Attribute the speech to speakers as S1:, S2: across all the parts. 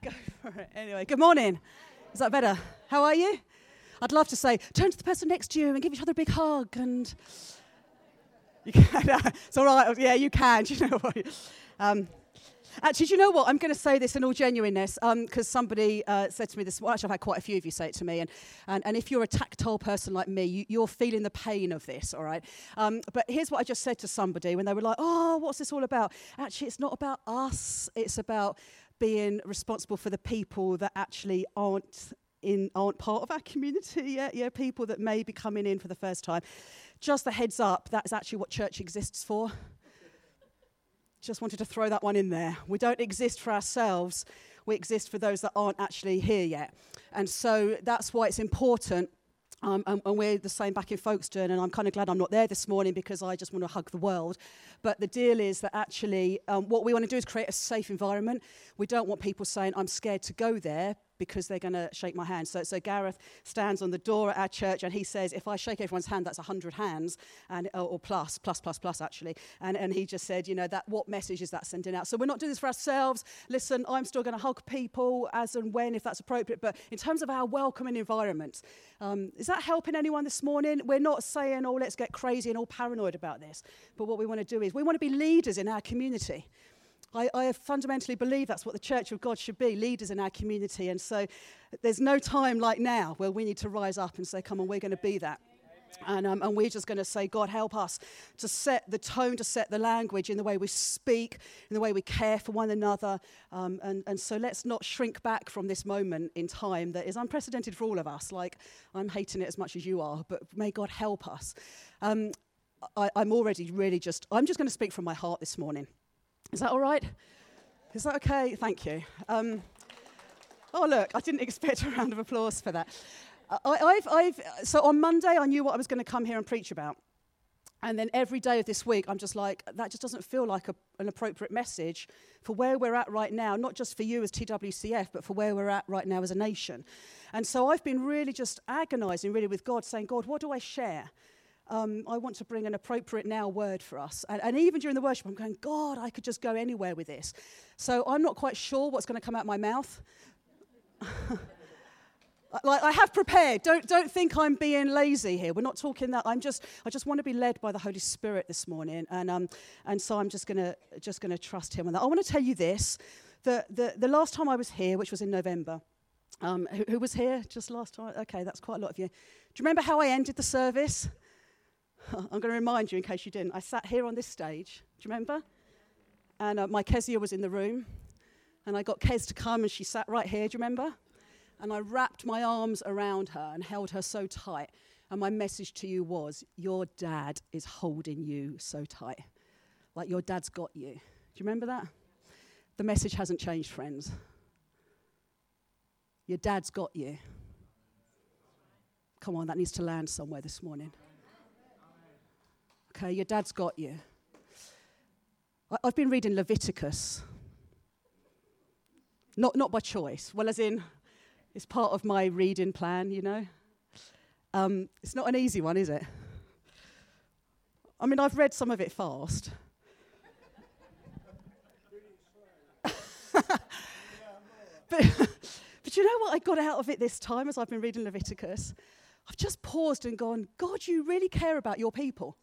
S1: Go for it. Anyway, good morning. Is that better? How are you? I'd love to say, turn to the person next to you and give each other a big hug. And you can. it's all right. Yeah, you can. Do you know what? Um, Actually, do you know what? I'm going to say this in all genuineness because um, somebody uh, said to me this. Well, actually, I've had quite a few of you say it to me. And, and, and if you're a tactile person like me, you, are feeling the pain of this, all right? Um, but here's what I just said to somebody when they were like, oh, what's this all about? Actually, it's not about us, it's about being responsible for the people that actually aren't in aren't part of our community yet, yeah, people that may be coming in for the first time. Just a heads up, that's actually what church exists for. Just wanted to throw that one in there. We don't exist for ourselves, we exist for those that aren't actually here yet. And so that's why it's important um, and, and, we're the same back in Folkestone, and I'm kind of glad I'm not there this morning because I just want to hug the world. But the deal is that actually, um, what we want to do is create a safe environment. We don't want people saying, I'm scared to go there because they're going to shake my hand. So, so Gareth stands on the door at our church and he says, if I shake everyone's hand, that's 100 hands, and, or, or plus, plus, plus, plus, actually. And, and he just said, you know, that what message is that sending out? So we're not doing this for ourselves. Listen, I'm still going to hug people as and when, if that's appropriate. But in terms of our welcoming environment, um, is that helping anyone this morning? We're not saying, oh, let's get crazy and all paranoid about this. But what we want to do is we want to be leaders in our community. I, I fundamentally believe that's what the church of God should be leaders in our community. And so there's no time like now where we need to rise up and say, come on, we're going to be that. And, um, and, we're just going to say, God, help us to set the tone, to set the language in the way we speak, in the way we care for one another. Um, and, and so let's not shrink back from this moment in time that is unprecedented for all of us. Like, I'm hating it as much as you are, but may God help us. Um, I, I'm already really just, I'm just going to speak from my heart this morning. Is that all right? Is that okay? Thank you. Um, oh, look, I didn't expect a round of applause for that. I, have so on Monday, I knew what I was going to come here and preach about. And then every day of this week, I'm just like, that just doesn't feel like a, an appropriate message for where we're at right now, not just for you as TWCF, but for where we're at right now as a nation. And so I've been really just agonizing, really, with God, saying, God, what do I share? Um, I want to bring an appropriate now word for us. And, and, even during the worship, I'm going, God, I could just go anywhere with this. So I'm not quite sure what's going to come out my mouth. like I have prepared. Don't don't think I'm being lazy here. We're not talking that. I'm just I just want to be led by the Holy Spirit this morning, and um and so I'm just gonna just gonna trust Him on that. I want to tell you this: the the the last time I was here, which was in November. Um, who, who was here just last time? Okay, that's quite a lot of you. Do you remember how I ended the service? I'm going to remind you in case you didn't. I sat here on this stage. Do you remember? And uh, my Kezia was in the room. And I got Kez to come, and she sat right here. Do you remember? And I wrapped my arms around her and held her so tight. And my message to you was Your dad is holding you so tight. Like your dad's got you. Do you remember that? The message hasn't changed, friends. Your dad's got you. Come on, that needs to land somewhere this morning. Okay, your dad's got you. I've been reading Leviticus. Not, not by choice. Well, as in, it's part of my reading plan, you know. Um, it's not an easy one, is it? I mean, I've read some of it fast. but, but you know what I got out of it this time as I've been reading Leviticus? I've just paused and gone, God, you really care about your people.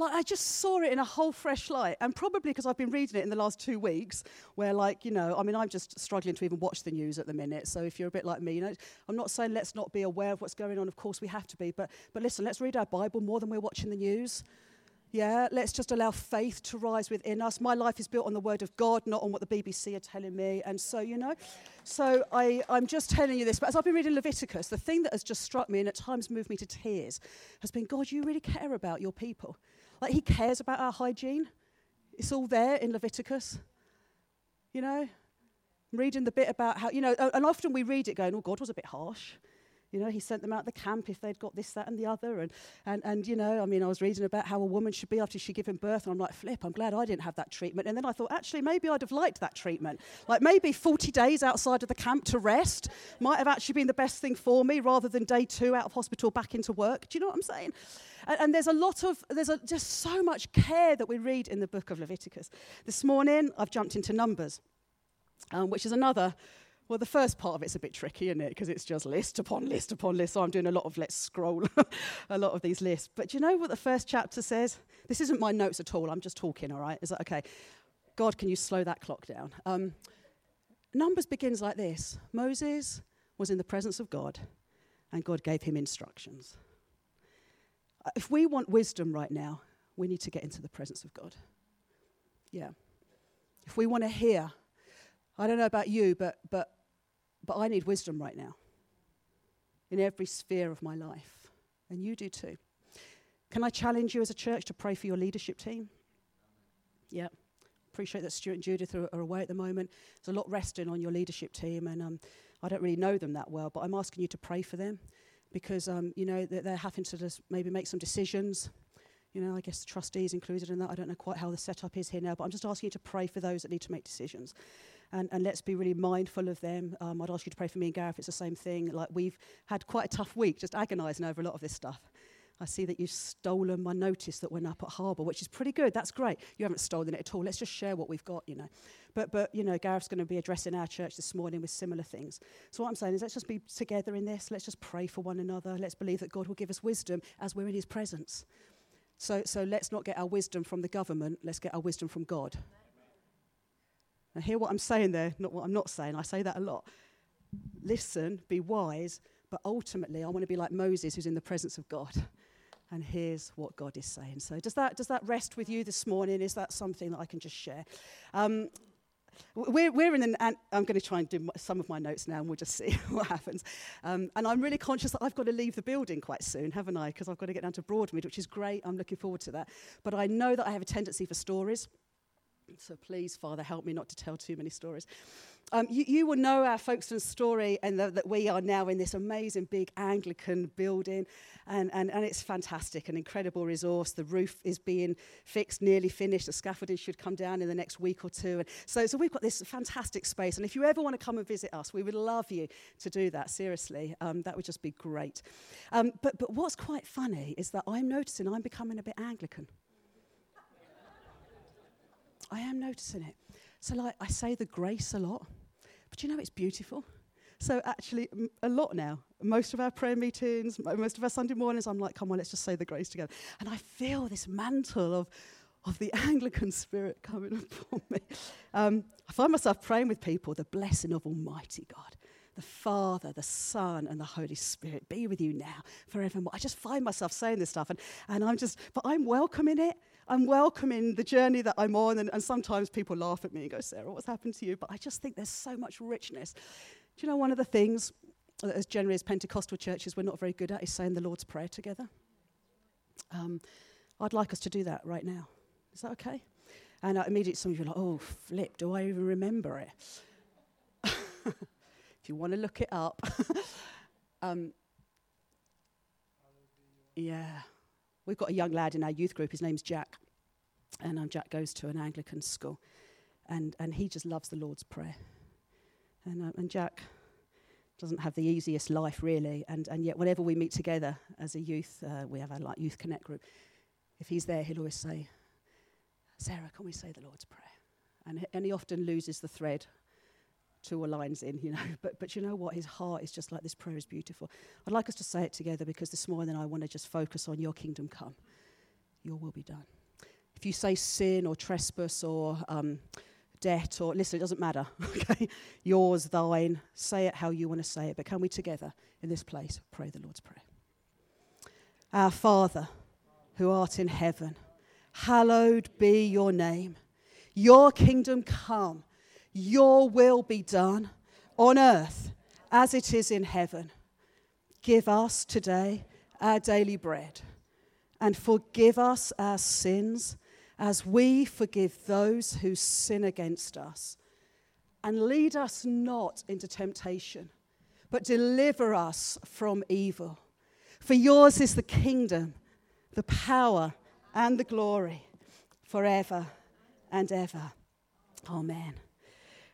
S1: Like, I just saw it in a whole fresh light. And probably because I've been reading it in the last two weeks, where, like, you know, I mean, I'm just struggling to even watch the news at the minute. So if you're a bit like me, you know, I'm not saying let's not be aware of what's going on. Of course, we have to be. But, but listen, let's read our Bible more than we're watching the news. Yeah, let's just allow faith to rise within us. My life is built on the word of God, not on what the BBC are telling me. And so, you know, so I, I'm just telling you this. But as I've been reading Leviticus, the thing that has just struck me and at times moved me to tears has been God, you really care about your people. Like he cares about our hygiene. It's all there in Leviticus. You know? I'm reading the bit about how, you know, and often we read it going, oh, God was a bit harsh. You know, he sent them out the camp if they'd got this, that, and the other. And, and, and, you know, I mean, I was reading about how a woman should be after she'd given birth, and I'm like, flip, I'm glad I didn't have that treatment. And then I thought, actually, maybe I'd have liked that treatment. Like, maybe 40 days outside of the camp to rest might have actually been the best thing for me rather than day two out of hospital back into work. Do you know what I'm saying? And, and there's a lot of, there's a, just so much care that we read in the book of Leviticus. This morning, I've jumped into Numbers. um, which is another. Well, the first part of it's a bit tricky, isn't it? Because it's just list upon list upon list. So I'm doing a lot of let's scroll a lot of these lists. But do you know what the first chapter says? This isn't my notes at all. I'm just talking, all right? Is that okay? God, can you slow that clock down? Um, Numbers begins like this Moses was in the presence of God, and God gave him instructions. Uh, if we want wisdom right now, we need to get into the presence of God. Yeah. If we want to hear, I don't know about you, but, but, but I need wisdom right now in every sphere of my life. And you do too. Can I challenge you as a church to pray for your leadership team? Yeah. Appreciate that Stuart and Judith are, are away at the moment. There's a lot resting on your leadership team, and um, I don't really know them that well, but I'm asking you to pray for them because um, you know they're, they're having to just maybe make some decisions. You know, I guess the trustees included in that. I don't know quite how the setup is here now, but I'm just asking you to pray for those that need to make decisions. And, and let's be really mindful of them. Um, I'd ask you to pray for me and Gareth. It's the same thing. Like we've had quite a tough week, just agonising over a lot of this stuff. I see that you've stolen my notice that went up at Harbour, which is pretty good. That's great. You haven't stolen it at all. Let's just share what we've got, you know. But, but you know, Gareth's going to be addressing our church this morning with similar things. So what I'm saying is let's just be together in this. Let's just pray for one another. Let's believe that God will give us wisdom as we're in his presence. So, so let's not get our wisdom from the government. Let's get our wisdom from God. Now, hear what I'm saying there, not what I'm not saying. I say that a lot. Listen, be wise, but ultimately, I want to be like Moses who's in the presence of God and here's what God is saying. So, does that, does that rest with you this morning? Is that something that I can just share? Um, we're, we're in an, and I'm going to try and do some of my notes now and we'll just see what happens. Um, and I'm really conscious that I've got to leave the building quite soon, haven't I? Because I've got to get down to Broadmead, which is great. I'm looking forward to that. But I know that I have a tendency for stories. So please, Father, help me not to tell too many stories. Um, you, you, will know our Folkestone story and the, that we are now in this amazing big Anglican building, and, and, and it's fantastic, an incredible resource. The roof is being fixed, nearly finished. The scaffolding should come down in the next week or two. And so, so we've got this fantastic space. And if you ever want to come and visit us, we would love you to do that, seriously. Um, that would just be great. Um, but, but what's quite funny is that I'm noticing I'm becoming a bit Anglican. I am noticing it. So, like, I say the grace a lot, but you know, it's beautiful. So, actually, m- a lot now. Most of our prayer meetings, most of our Sunday mornings, I'm like, come on, let's just say the grace together. And I feel this mantle of, of the Anglican spirit coming upon me. Um, I find myself praying with people the blessing of Almighty God the Father, the Son, and the Holy Spirit be with you now, forevermore. I just find myself saying this stuff, and, and I'm just, but I'm welcoming it. I'm welcoming the journey that I'm on, and, and sometimes people laugh at me and go, Sarah, what's happened to you? But I just think there's so much richness. Do you know one of the things that, as generally as Pentecostal churches, we're not very good at is saying the Lord's Prayer together? Um, I'd like us to do that right now. Is that okay? And uh, immediately some of you are like, oh, flip, do I even remember it? if you want to look it up. um, yeah. We've got a young lad in our youth group. His name's Jack. And um, Jack goes to an Anglican school. And, and he just loves the Lord's Prayer. And, um, and Jack doesn't have the easiest life, really. And, and yet, whenever we meet together as a youth, uh, we have our like, youth connect group. If he's there, he'll always say, Sarah, can we say the Lord's Prayer? And, and he often loses the thread two lines in, you know. But, but you know what? His heart is just like this prayer is beautiful. I'd like us to say it together because this morning I want to just focus on your kingdom come. Your will be done. If you say sin or trespass or um, debt or, listen, it doesn't matter, okay? Yours, thine, say it how you want to say it. But can we together in this place pray the Lord's Prayer? Our Father, who art in heaven, hallowed be your name. Your kingdom come your will be done on earth as it is in heaven. Give us today our daily bread and forgive us our sins as we forgive those who sin against us. And lead us not into temptation, but deliver us from evil. For yours is the kingdom, the power, and the glory forever and ever. Amen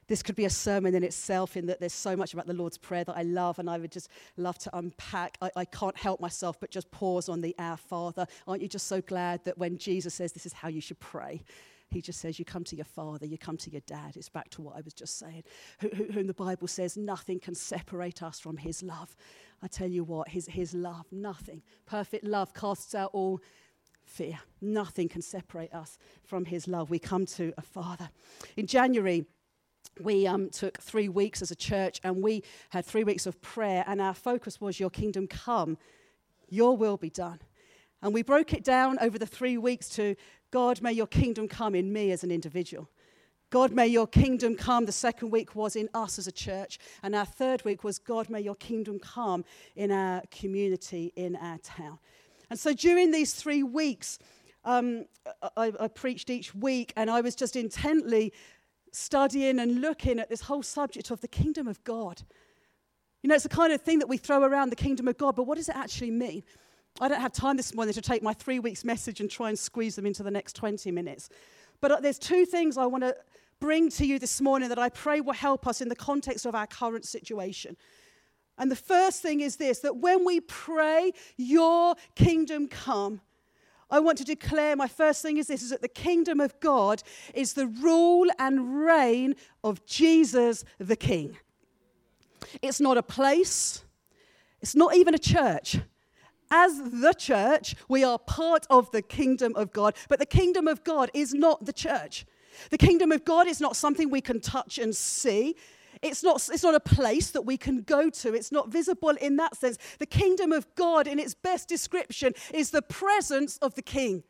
S1: this could be a sermon in itself, in that there's so much about the Lord's Prayer that I love, and I would just love to unpack. I, I, can't help myself but just pause on the Our Father. Aren't you just so glad that when Jesus says this is how you should pray? He just says, You come to your father, you come to your dad. It's back to what I was just saying. Who, whom the Bible says nothing can separate us from his love. I tell you what, his, his love, nothing. Perfect love casts out all fear. Nothing can separate us from his love. We come to a father. In January, we um, took three weeks as a church and we had three weeks of prayer, and our focus was Your kingdom come, Your will be done. And we broke it down over the three weeks to God, may your kingdom come in me as an individual. God, may your kingdom come. The second week was in us as a church. And our third week was God, may your kingdom come in our community, in our town. And so during these three weeks, um, I, I preached each week, and I was just intently studying and looking at this whole subject of the kingdom of God. You know, it's the kind of thing that we throw around the kingdom of God, but what does it actually mean? I don't have time this morning to take my three weeks message and try and squeeze them into the next 20 minutes. But uh, there's two things I want to bring to you this morning that I pray will help us in the context of our current situation. And the first thing is this that when we pray, Your kingdom come, I want to declare my first thing is this is that the kingdom of God is the rule and reign of Jesus the King. It's not a place, it's not even a church. As the church, we are part of the kingdom of God, but the kingdom of God is not the church. The kingdom of God is not something we can touch and see. It's not, it's not a place that we can go to. It's not visible in that sense. The kingdom of God, in its best description, is the presence of the king.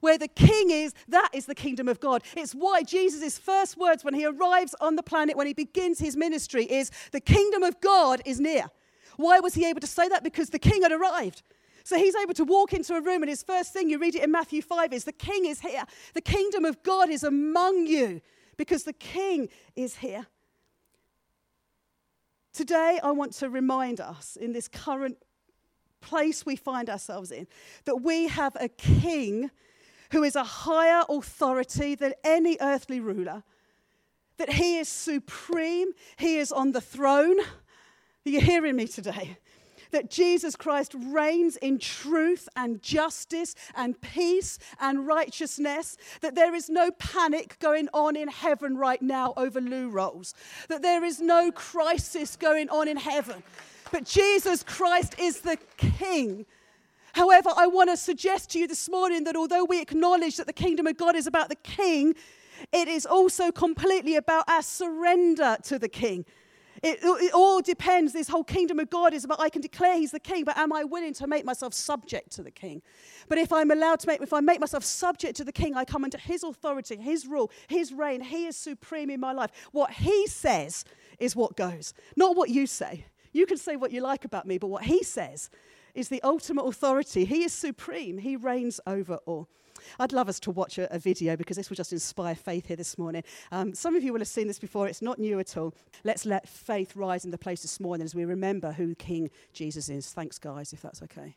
S1: Where the king is, that is the kingdom of God. It's why Jesus' first words when he arrives on the planet, when he begins his ministry, is the kingdom of God is near. Why was he able to say that? Because the king had arrived. So he's able to walk into a room, and his first thing, you read it in Matthew 5, is the king is here. The kingdom of God is among you because the king is here. Today, I want to remind us in this current place we find ourselves in that we have a king who is a higher authority than any earthly ruler, that he is supreme, he is on the throne. Are you hearing me today? That Jesus Christ reigns in truth and justice and peace and righteousness, that there is no panic going on in heaven right now over loo rolls, that there is no crisis going on in heaven. But Jesus Christ is the King. However, I want to suggest to you this morning that although we acknowledge that the kingdom of God is about the King, it is also completely about our surrender to the King. It, it, all depends. This whole kingdom of God is about I can declare He's the King, but am I willing to make myself subject to the King? But if I'm allowed to make, if I make myself subject to the King, I come under His authority, His rule, His reign. He is supreme in my life. What He says is what goes, not what you say. You can say what you like about me, but what He says is the ultimate authority. He is supreme. He reigns over all. I'd love us to watch a, a video because this will just inspire faith here this morning. Um, some of you will have seen this before, it's not new at all. Let's let faith rise in the place this morning as we remember who King Jesus is. Thanks, guys, if that's okay.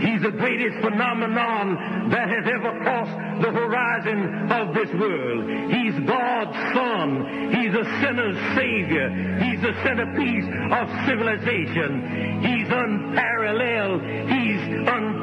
S2: He's the greatest phenomenon that has ever crossed the horizon of this world. He's God's Son. He's a sinner's Savior. He's the centerpiece of civilization. He's unparalleled. He's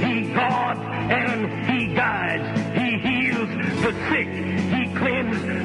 S2: He guards and He guides. He heals the sick.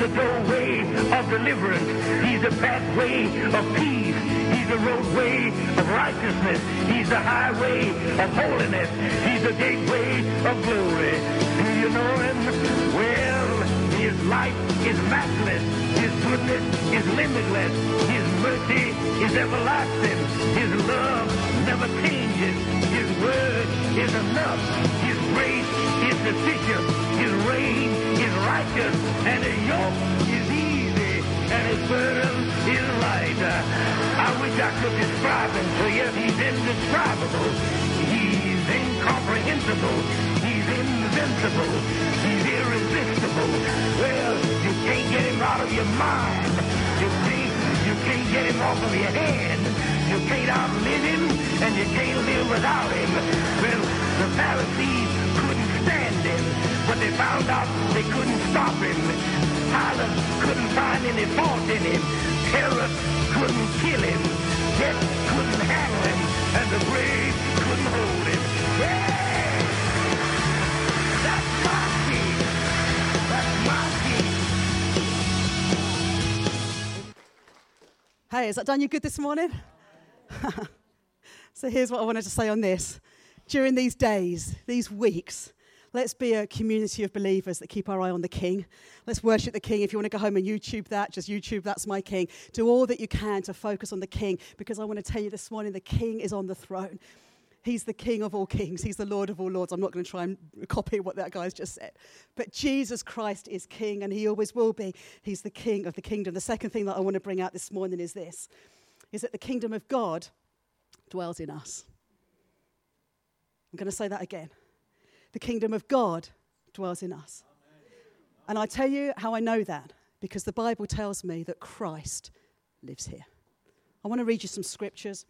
S2: The doorway of deliverance. He's the pathway of peace. He's the roadway of righteousness. He's the highway of holiness. He's the gateway of glory. Do you know him? Well, life is matchless. His goodness is limitless. His mercy is everlasting. His love never changes. His word is enough. His grace is sufficient. His reign is righteous. And his yoke is easy. And his burden is light. I wish I could describe him to you. He's indescribable. He's incomprehensible. He's invincible. He's irresistible. Well, you can't get him out of your mind. You can't, you can't get him off of your hand. You can't outlive him, and you can't live without him. Well, the Pharisees couldn't stand him, but they found out they couldn't stop him. Pilate couldn't find any fault in him. Herod couldn't kill him. Death couldn't handle him, and the grave couldn't hold him.
S1: Hey, has that done you good this morning? so here's what I wanted to say on this. During these days, these weeks, let's be a community of believers that keep our eye on the King. Let's worship the King. If you want to go home and YouTube that, just YouTube, that's my King. Do all that you can to focus on the King because I want to tell you this morning the King is on the throne. He's the King of all kings. He's the Lord of all lords. I'm not going to try and copy what that guy's just said. But Jesus Christ is King, and he always will be. He's the King of the kingdom. The second thing that I want to bring out this morning is this is that the kingdom of God dwells in us. I'm going to say that again. The kingdom of God dwells in us. And I tell you how I know that because the Bible tells me that Christ lives here. I want to read you some scriptures.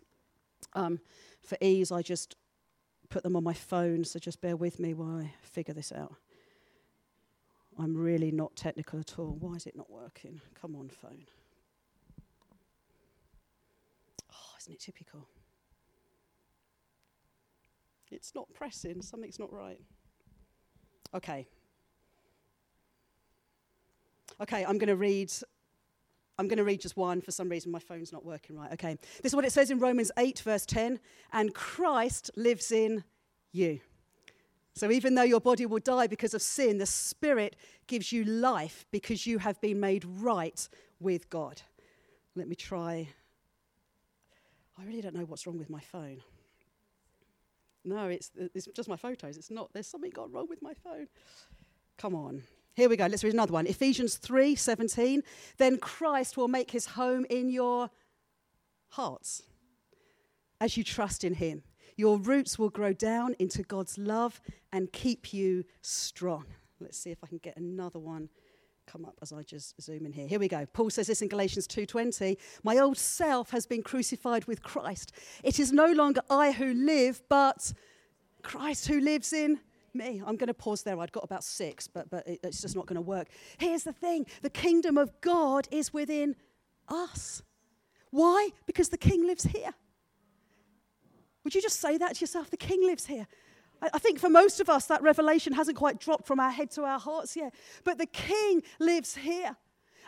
S1: Um, for ease, I just put them on my phone, so just bear with me while I figure this out. I'm really not technical at all. Why is it not working? Come on, phone. Oh, isn't it typical? It's not pressing, something's not right. Okay. Okay, I'm going to read I'm going to read just one. For some reason, my phone's not working right. Okay. This is what it says in Romans 8, verse 10. And Christ lives in you. So even though your body will die because of sin, the Spirit gives you life because you have been made right with God. Let me try. I really don't know what's wrong with my phone. No, it's, it's just my photos. It's not. There's something gone wrong with my phone. Come on. Here we go. Let's read another one. Ephesians 3 17. Then Christ will make his home in your hearts as you trust in him. Your roots will grow down into God's love and keep you strong. Let's see if I can get another one come up as I just zoom in here. Here we go. Paul says this in Galatians 2:20, "My old self has been crucified with Christ. It is no longer I who live, but Christ who lives in me. I'm going to pause there. I'd got about six, but, but it, it's just not going to work. Here's the thing the kingdom of God is within us. Why? Because the king lives here. Would you just say that to yourself? The king lives here. I, I think for most of us, that revelation hasn't quite dropped from our head to our hearts yet. But the king lives here.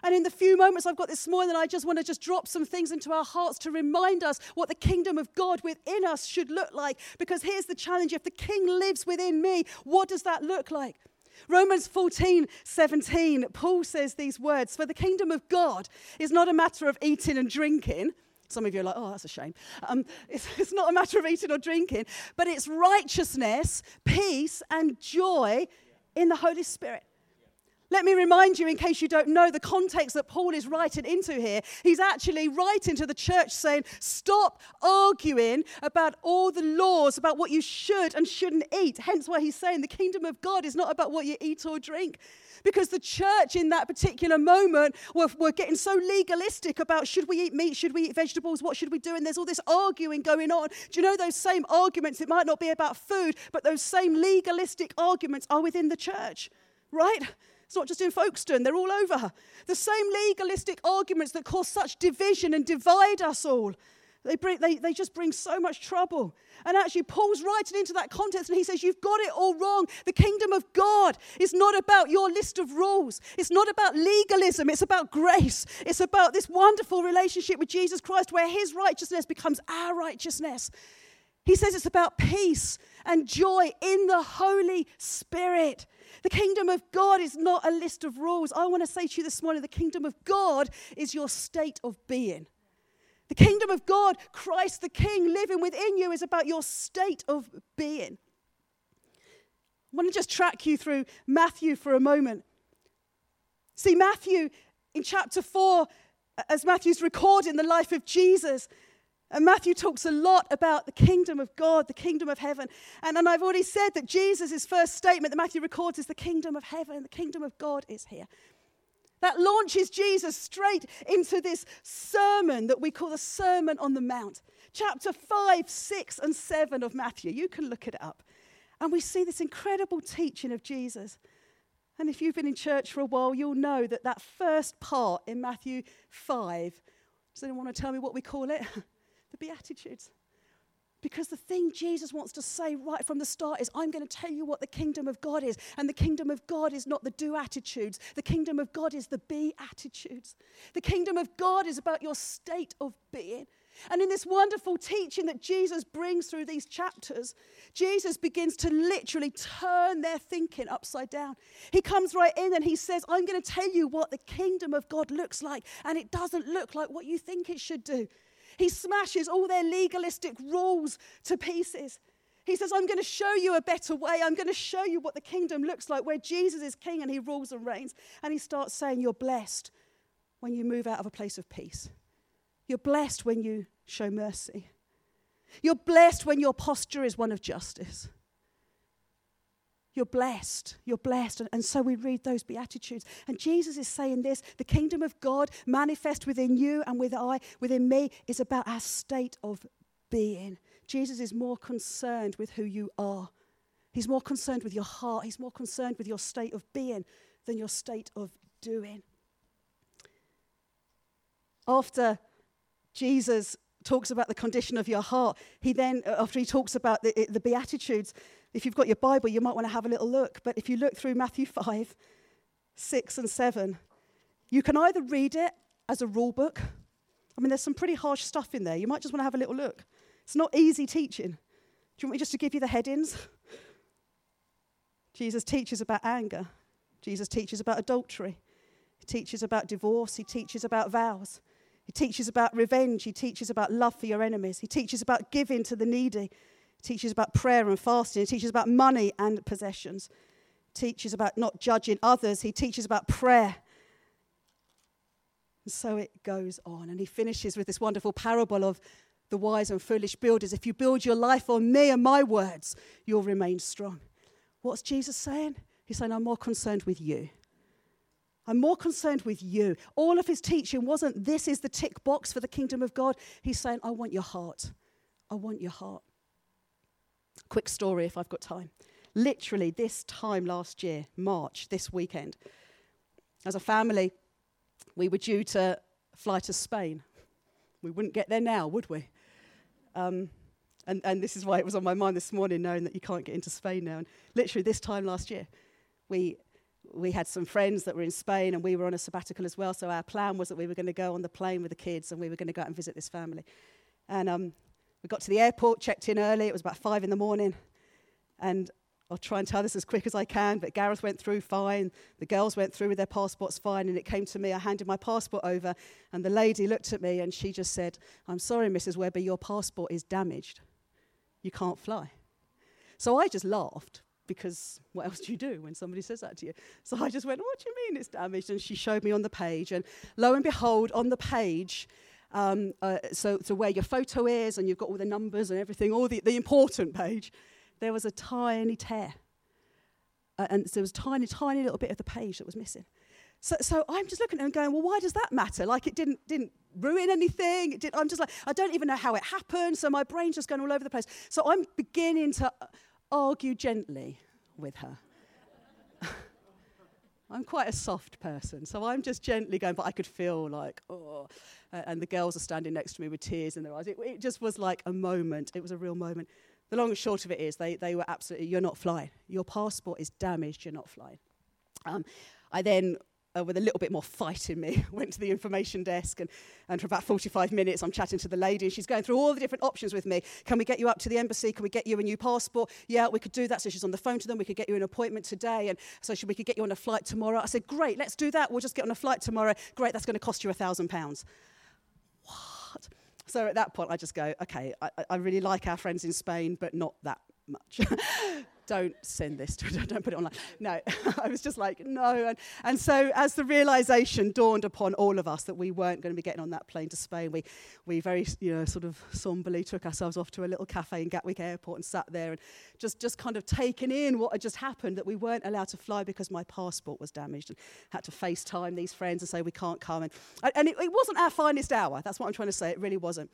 S1: And in the few moments I've got this morning, I just want to just drop some things into our hearts to remind us what the kingdom of God within us should look like. Because here's the challenge if the king lives within me, what does that look like? Romans 14, 17, Paul says these words For the kingdom of God is not a matter of eating and drinking. Some of you are like, oh, that's a shame. Um, it's, it's not a matter of eating or drinking, but it's righteousness, peace, and joy in the Holy Spirit. Let me remind you, in case you don't know, the context that Paul is writing into here. He's actually writing to the church saying, Stop arguing about all the laws about what you should and shouldn't eat. Hence why he's saying the kingdom of God is not about what you eat or drink. Because the church in that particular moment were, were getting so legalistic about should we eat meat, should we eat vegetables, what should we do? And there's all this arguing going on. Do you know those same arguments? It might not be about food, but those same legalistic arguments are within the church, right? It's not just in Folkestone, they're all over. The same legalistic arguments that cause such division and divide us all. They, bring, they, they just bring so much trouble. And actually, Paul's writing into that context and he says, You've got it all wrong. The kingdom of God is not about your list of rules, it's not about legalism, it's about grace. It's about this wonderful relationship with Jesus Christ where his righteousness becomes our righteousness. He says it's about peace and joy in the Holy Spirit. The kingdom of God is not a list of rules. I want to say to you this morning the kingdom of God is your state of being. The kingdom of God, Christ the King living within you, is about your state of being. I want to just track you through Matthew for a moment. See, Matthew in chapter 4, as Matthew's recording the life of Jesus, and Matthew talks a lot about the kingdom of God, the kingdom of heaven. And, and I've already said that Jesus' first statement that Matthew records is the kingdom of heaven, the kingdom of God is here. That launches Jesus straight into this sermon that we call the Sermon on the Mount. Chapter 5, 6, and 7 of Matthew. You can look it up. And we see this incredible teaching of Jesus. And if you've been in church for a while, you'll know that that first part in Matthew 5, does anyone want to tell me what we call it? the Beatitudes. Because the thing Jesus wants to say right from the start is, I'm going to tell you what the kingdom of God is. And the kingdom of God is not the do attitudes, the kingdom of God is the be attitudes. The kingdom of God is about your state of being. And in this wonderful teaching that Jesus brings through these chapters, Jesus begins to literally turn their thinking upside down. He comes right in and he says, I'm going to tell you what the kingdom of God looks like. And it doesn't look like what you think it should do. He smashes all their legalistic rules to pieces. He says, I'm going to show you a better way. I'm going to show you what the kingdom looks like, where Jesus is king and he rules and reigns. And he starts saying, You're blessed when you move out of a place of peace. You're blessed when you show mercy. You're blessed when your posture is one of justice. You're blessed. You're blessed. And, so we read those Beatitudes. And Jesus is saying this the kingdom of God manifest within you and with I, within me, is about our state of being. Jesus is more concerned with who you are. He's more concerned with your heart. He's more concerned with your state of being than your state of doing. After Jesus talks about the condition of your heart, he then, uh, after he talks about the, the Beatitudes, if you've got your Bible, you might want to have a little look. But if you look through Matthew 5, 6, and 7, you can either read it as a rule book. I mean, there's some pretty harsh stuff in there. You might just want to have a little look. It's not easy teaching. Do you want me just to give you the headings? Jesus teaches about anger. Jesus teaches about adultery. He teaches about divorce. He teaches about vows. He teaches about revenge. He teaches about love for your enemies. He teaches about giving to the needy teaches about prayer and fasting. He teaches about money and possessions. He teaches about not judging others. He teaches about prayer. And so it goes on. And he finishes with this wonderful parable of the wise and foolish builders. If you build your life on me and my words, you'll remain strong. What's Jesus saying? He's saying, I'm more concerned with you. I'm more concerned with you. All of his teaching wasn't this is the tick box for the kingdom of God. He's saying, I want your heart. I want your heart. Quick story if I've got time. Literally, this time last year, March, this weekend, as a family, we were due to fly to Spain. We wouldn't get there now, would we? Um, and, and this is why it was on my mind this morning, knowing that you can't get into Spain now. And literally, this time last year, we, we had some friends that were in Spain and we were on a sabbatical as well. So our plan was that we were going to go on the plane with the kids and we were going to go out and visit this family. And um, we got to the airport, checked in early. It was about five in the morning. And I'll try and tell this as quick as I can, but Gareth went through fine. The girls went through with their passports fine, and it came to me. I handed my passport over, and the lady looked at me and she just said, I'm sorry, Mrs. Webber, your passport is damaged. You can't fly. So I just laughed because what else do you do when somebody says that to you? So I just went, What do you mean it's damaged? And she showed me on the page. And lo and behold, on the page, um, uh, so, so where your photo is, and you've got all the numbers and everything, all the, the important page, there was a tiny tear. Uh, and there was a tiny, tiny little bit of the page that was missing. So, so I'm just looking at it and going, well, why does that matter? Like it didn't, didn't ruin anything. Did, I'm just like, I don't even know how it happened. So my brain's just going all over the place. So I'm beginning to argue gently with her. I'm quite a soft person, so I'm just gently going, but I could feel like, oh. And the girls are standing next to me with tears in their eyes. It, it, just was like a moment. It was a real moment. The long and short of it is, they, they were absolutely, you're not flying. Your passport is damaged, you're not flying. Um, I then uh, with a little bit more fight in me, went to the information desk and, and for about 45 minutes I'm chatting to the lady and she's going through all the different options with me. Can we get you up to the embassy? Can we get you a new passport? Yeah, we could do that. So she's on the phone to them. We could get you an appointment today and so she, we could get you on a flight tomorrow. I said, great, let's do that. We'll just get on a flight tomorrow. Great, that's going to cost you a thousand pounds. So at that point I just go, okay, I, I really like our friends in Spain, but not that much. don't send this to don't put it online. No, I was just like, no. And, and so as the realization dawned upon all of us that we weren't going to be getting on that plane to Spain, we, we very, you know, sort of somberly took ourselves off to a little cafe in Gatwick Airport and sat there and just, just kind of taken in what had just happened, that we weren't allowed to fly because my passport was damaged and had to FaceTime these friends and say, we can't come. And, and it, it wasn't our finest hour. That's what I'm trying to say. It really wasn't.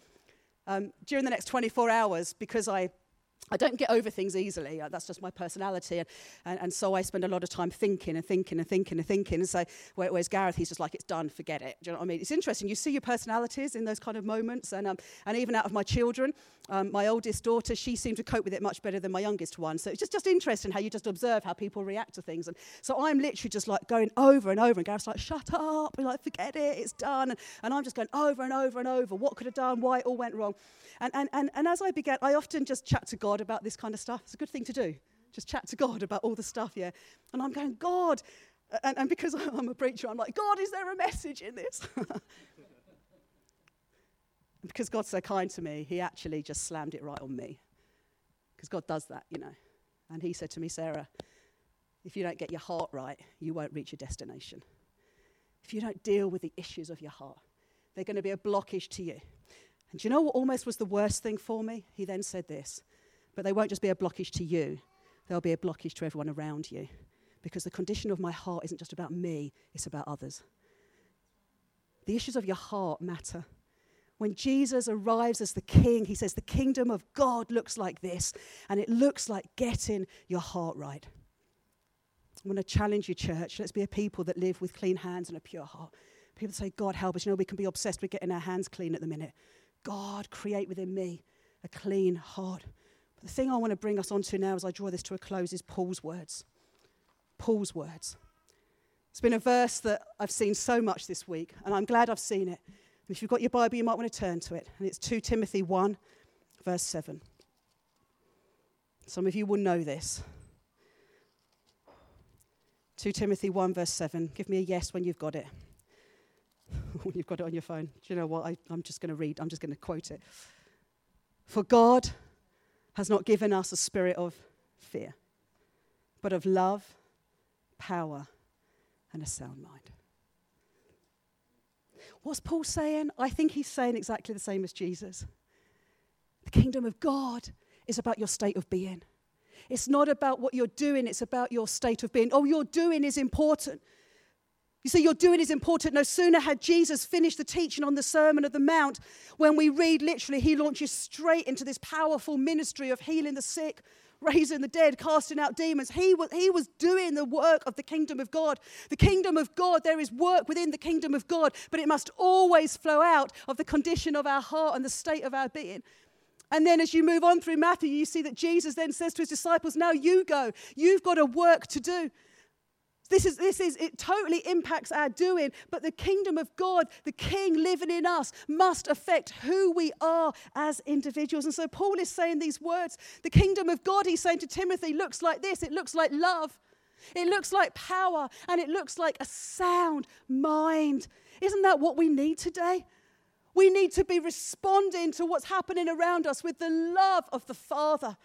S1: Um, during the next 24 hours, because I I don't get over things easily. Uh, that's just my personality. And, and, and, so I spend a lot of time thinking and thinking and thinking and thinking. And so, whereas Gareth, he's just like, it's done, forget it. Do you know what I mean? It's interesting. You see your personalities in those kind of moments. And, um, and even out of my children, um, my oldest daughter, she seemed to cope with it much better than my youngest one. So it's just, just interesting how you just observe how people react to things. And so I'm literally just like going over and over. And Gareth's like, shut up. And like, forget it, it's done. And, and I'm just going over and over and over. What could have done? Why it all went wrong? And, and, and, and as I began, I often just chat to God about this kind of stuff. It's a good thing to do. Just chat to God about all the stuff, yeah. And I'm going, God, and, and because I'm a preacher, I'm like, God, is there a message in this? because God's so kind to me, He actually just slammed it right on me. Because God does that, you know. And He said to me, Sarah, if you don't get your heart right, you won't reach your destination. If you don't deal with the issues of your heart, they're going to be a blockage to you. And do you know what almost was the worst thing for me? He then said this, but they won't just be a blockage to you, they'll be a blockage to everyone around you. Because the condition of my heart isn't just about me, it's about others. The issues of your heart matter. When Jesus arrives as the king, he says, The kingdom of God looks like this, and it looks like getting your heart right. I want to challenge you, church. Let's be a people that live with clean hands and a pure heart. People say, God, help us. You know, we can be obsessed with getting our hands clean at the minute. God, create within me a clean heart. The thing I want to bring us onto now as I draw this to a close is Paul's words. Paul's words. It's been a verse that I've seen so much this week, and I'm glad I've seen it. And if you've got your Bible, you might want to turn to it. And it's 2 Timothy 1, verse 7. Some of you will know this. 2 Timothy 1, verse 7. Give me a yes when you've got it. When you've got it on your phone. Do you know what? I, I'm just going to read, I'm just going to quote it. For God has not given us a spirit of fear, but of love, power, and a sound mind. What's Paul saying? I think he's saying exactly the same as Jesus. The kingdom of God is about your state of being. It's not about what you're doing, it's about your state of being. Oh, your doing is important. You see, your doing is important. No sooner had Jesus finished the teaching on the Sermon of the Mount, when we read literally, he launches straight into this powerful ministry of healing the sick, raising the dead, casting out demons. He was, he was doing the work of the kingdom of God. The kingdom of God, there is work within the kingdom of God, but it must always flow out of the condition of our heart and the state of our being. And then as you move on through Matthew, you see that Jesus then says to his disciples, Now you go. You've got a work to do. This is, this is, it totally impacts our doing, but the kingdom of God, the king living in us, must affect who we are as individuals. And so Paul is saying these words. The kingdom of God, he's saying to Timothy, looks like this it looks like love, it looks like power, and it looks like a sound mind. Isn't that what we need today? We need to be responding to what's happening around us with the love of the Father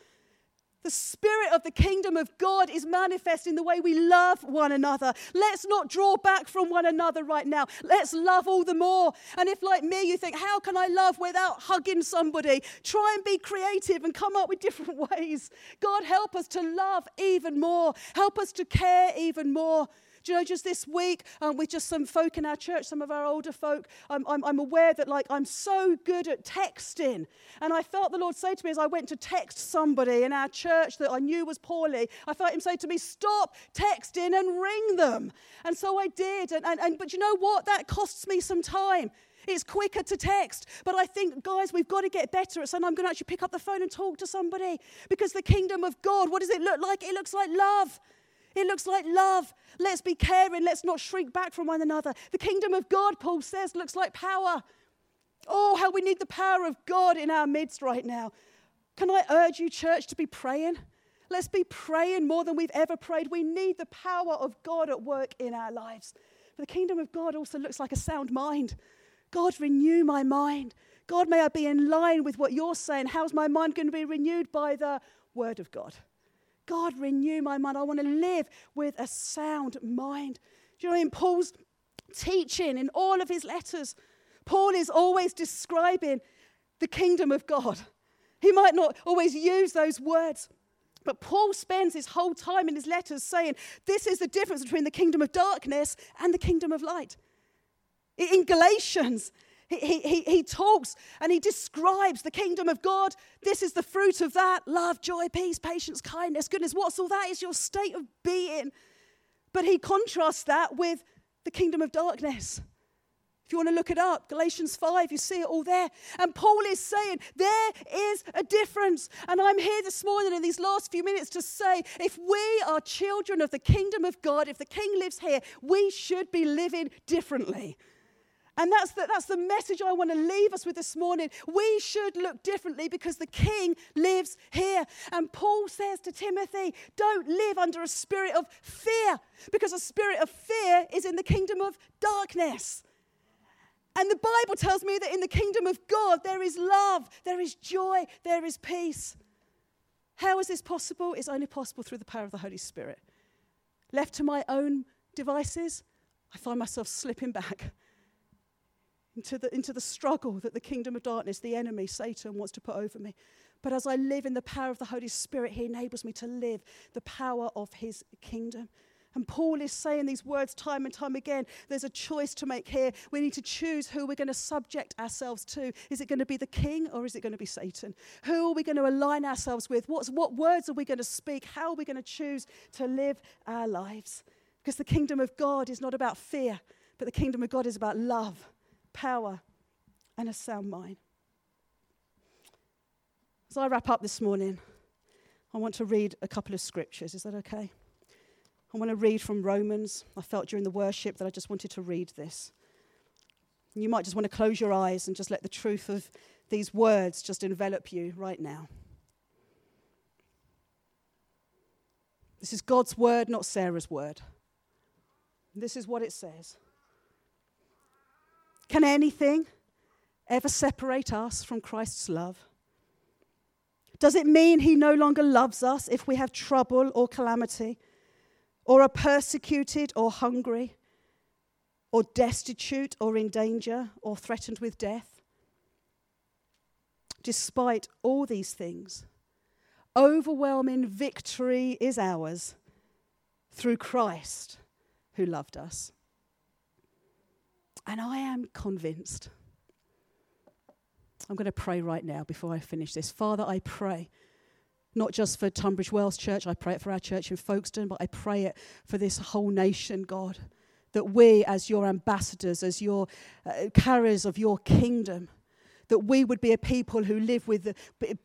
S1: The spirit of the kingdom of God is manifest in the way we love one another. Let's not draw back from one another right now. Let's love all the more. And if, like me, you think, how can I love without hugging somebody? Try and be creative and come up with different ways. God, help us to love even more. Help us to care even more. Do you know, just this week um, with just some folk in our church, some of our older folk, I'm, I'm, I'm aware that like I'm so good at texting. And I felt the Lord say to me as I went to text somebody in our church that I knew was poorly, I felt Him say to me, Stop texting and ring them. And so I did. And, and, and, but you know what? That costs me some time. It's quicker to text. But I think, guys, we've got to get better at saying, I'm going to actually pick up the phone and talk to somebody. Because the kingdom of God, what does it look like? It looks like love. It looks like love. Let's be caring. Let's not shrink back from one another. The kingdom of God, Paul says, looks like power. Oh, how we need the power of God in our midst right now. Can I urge you, church, to be praying? Let's be praying more than we've ever prayed. We need the power of God at work in our lives. But the kingdom of God also looks like a sound mind. God, renew my mind. God, may I be in line with what you're saying. How's my mind going to be renewed? By the word of God. God, renew my mind. I want to live with a sound mind. Do you know, in Paul's teaching, in all of his letters, Paul is always describing the kingdom of God. He might not always use those words, but Paul spends his whole time in his letters saying, This is the difference between the kingdom of darkness and the kingdom of light. In Galatians, he, he, he talks and he describes the kingdom of God. This is the fruit of that love, joy, peace, patience, kindness, goodness. What's all that? Is your state of being. But he contrasts that with the kingdom of darkness. If you want to look it up, Galatians 5, you see it all there. And Paul is saying there is a difference. And I'm here this morning in these last few minutes to say if we are children of the kingdom of God, if the king lives here, we should be living differently. And that's the, that's the message I want to leave us with this morning. We should look differently because the King lives here. And Paul says to Timothy, don't live under a spirit of fear because a spirit of fear is in the kingdom of darkness. And the Bible tells me that in the kingdom of God there is love, there is joy, there is peace. How is this possible? It's only possible through the power of the Holy Spirit. Left to my own devices, I find myself slipping back into the, into the struggle that the kingdom of darkness, the enemy, Satan, wants to put over me. But as I live in the power of the Holy Spirit, He enables me to live the power of His kingdom. And Paul is saying these words time and time again. There's a choice to make here. We need to choose who we're going to subject ourselves to. Is it going to be the king or is it going to be Satan? Who are we going to align ourselves with? What's, what words are we going to speak? How are we going to choose to live our lives? Because the kingdom of God is not about fear, but the kingdom of God is about love power, and a sound mind. As I wrap up this morning, I want to read a couple of scriptures. Is that okay? I want to read from Romans. I felt during the worship that I just wanted to read this. You might just want to close your eyes and just let the truth of these words just envelop you right now. This is God's word, not Sarah's word. This is what it says. Can anything ever separate us from Christ's love? Does it mean he no longer loves us if we have trouble or calamity, or are persecuted or hungry, or destitute or in danger, or threatened with death? Despite all these things, overwhelming victory is ours through Christ who loved us. And I am convinced. I'm going to pray right now before I finish this. Father, I pray not just for Tunbridge Wells Church, I pray it for our church in Folkestone, but I pray it for this whole nation, God. That we, as your ambassadors, as your uh, carriers of your kingdom, that we would be a people who live with the,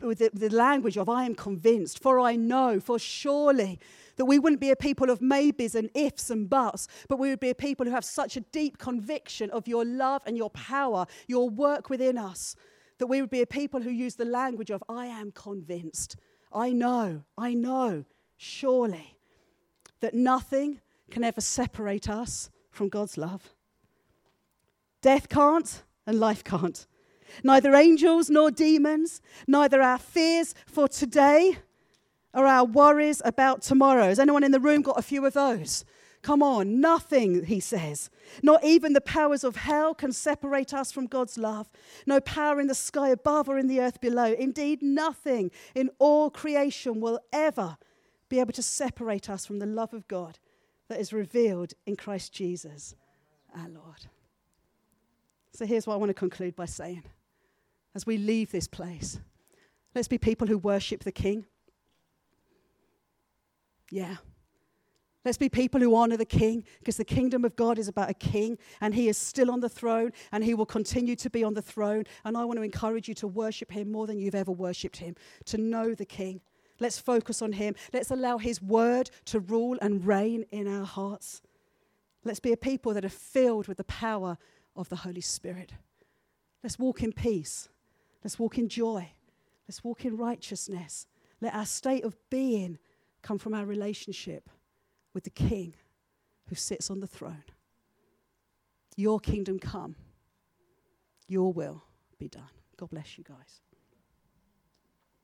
S1: with the, the language of I am convinced, for I know, for surely that we wouldn't be a people of maybes and ifs and buts, but we would be a people who have such a deep conviction of your love and your power, your work within us, that we would be a people who use the language of I am convinced. I know, I know, surely, that nothing can ever separate us from God's love. Death can't, and life can't. Neither angels nor demons, neither our fears for today or our worries about tomorrow. Has anyone in the room got a few of those? Come on, nothing, he says. Not even the powers of hell can separate us from God's love. No power in the sky above or in the earth below. Indeed, nothing in all creation will ever be able to separate us from the love of God that is revealed in Christ Jesus, our Lord. So here's what I want to conclude by saying as we leave this place, let's be people who worship the King. Yeah. Let's be people who honor the king because the kingdom of God is about a king and he is still on the throne and he will continue to be on the throne. And I want to encourage you to worship him more than you've ever worshiped him, to know the king. Let's focus on him. Let's allow his word to rule and reign in our hearts. Let's be a people that are filled with the power of the Holy Spirit. Let's walk in peace. Let's walk in joy. Let's walk in righteousness. Let our state of being come from our relationship with the King who sits on the throne. Your kingdom come, your will be done. God bless you guys.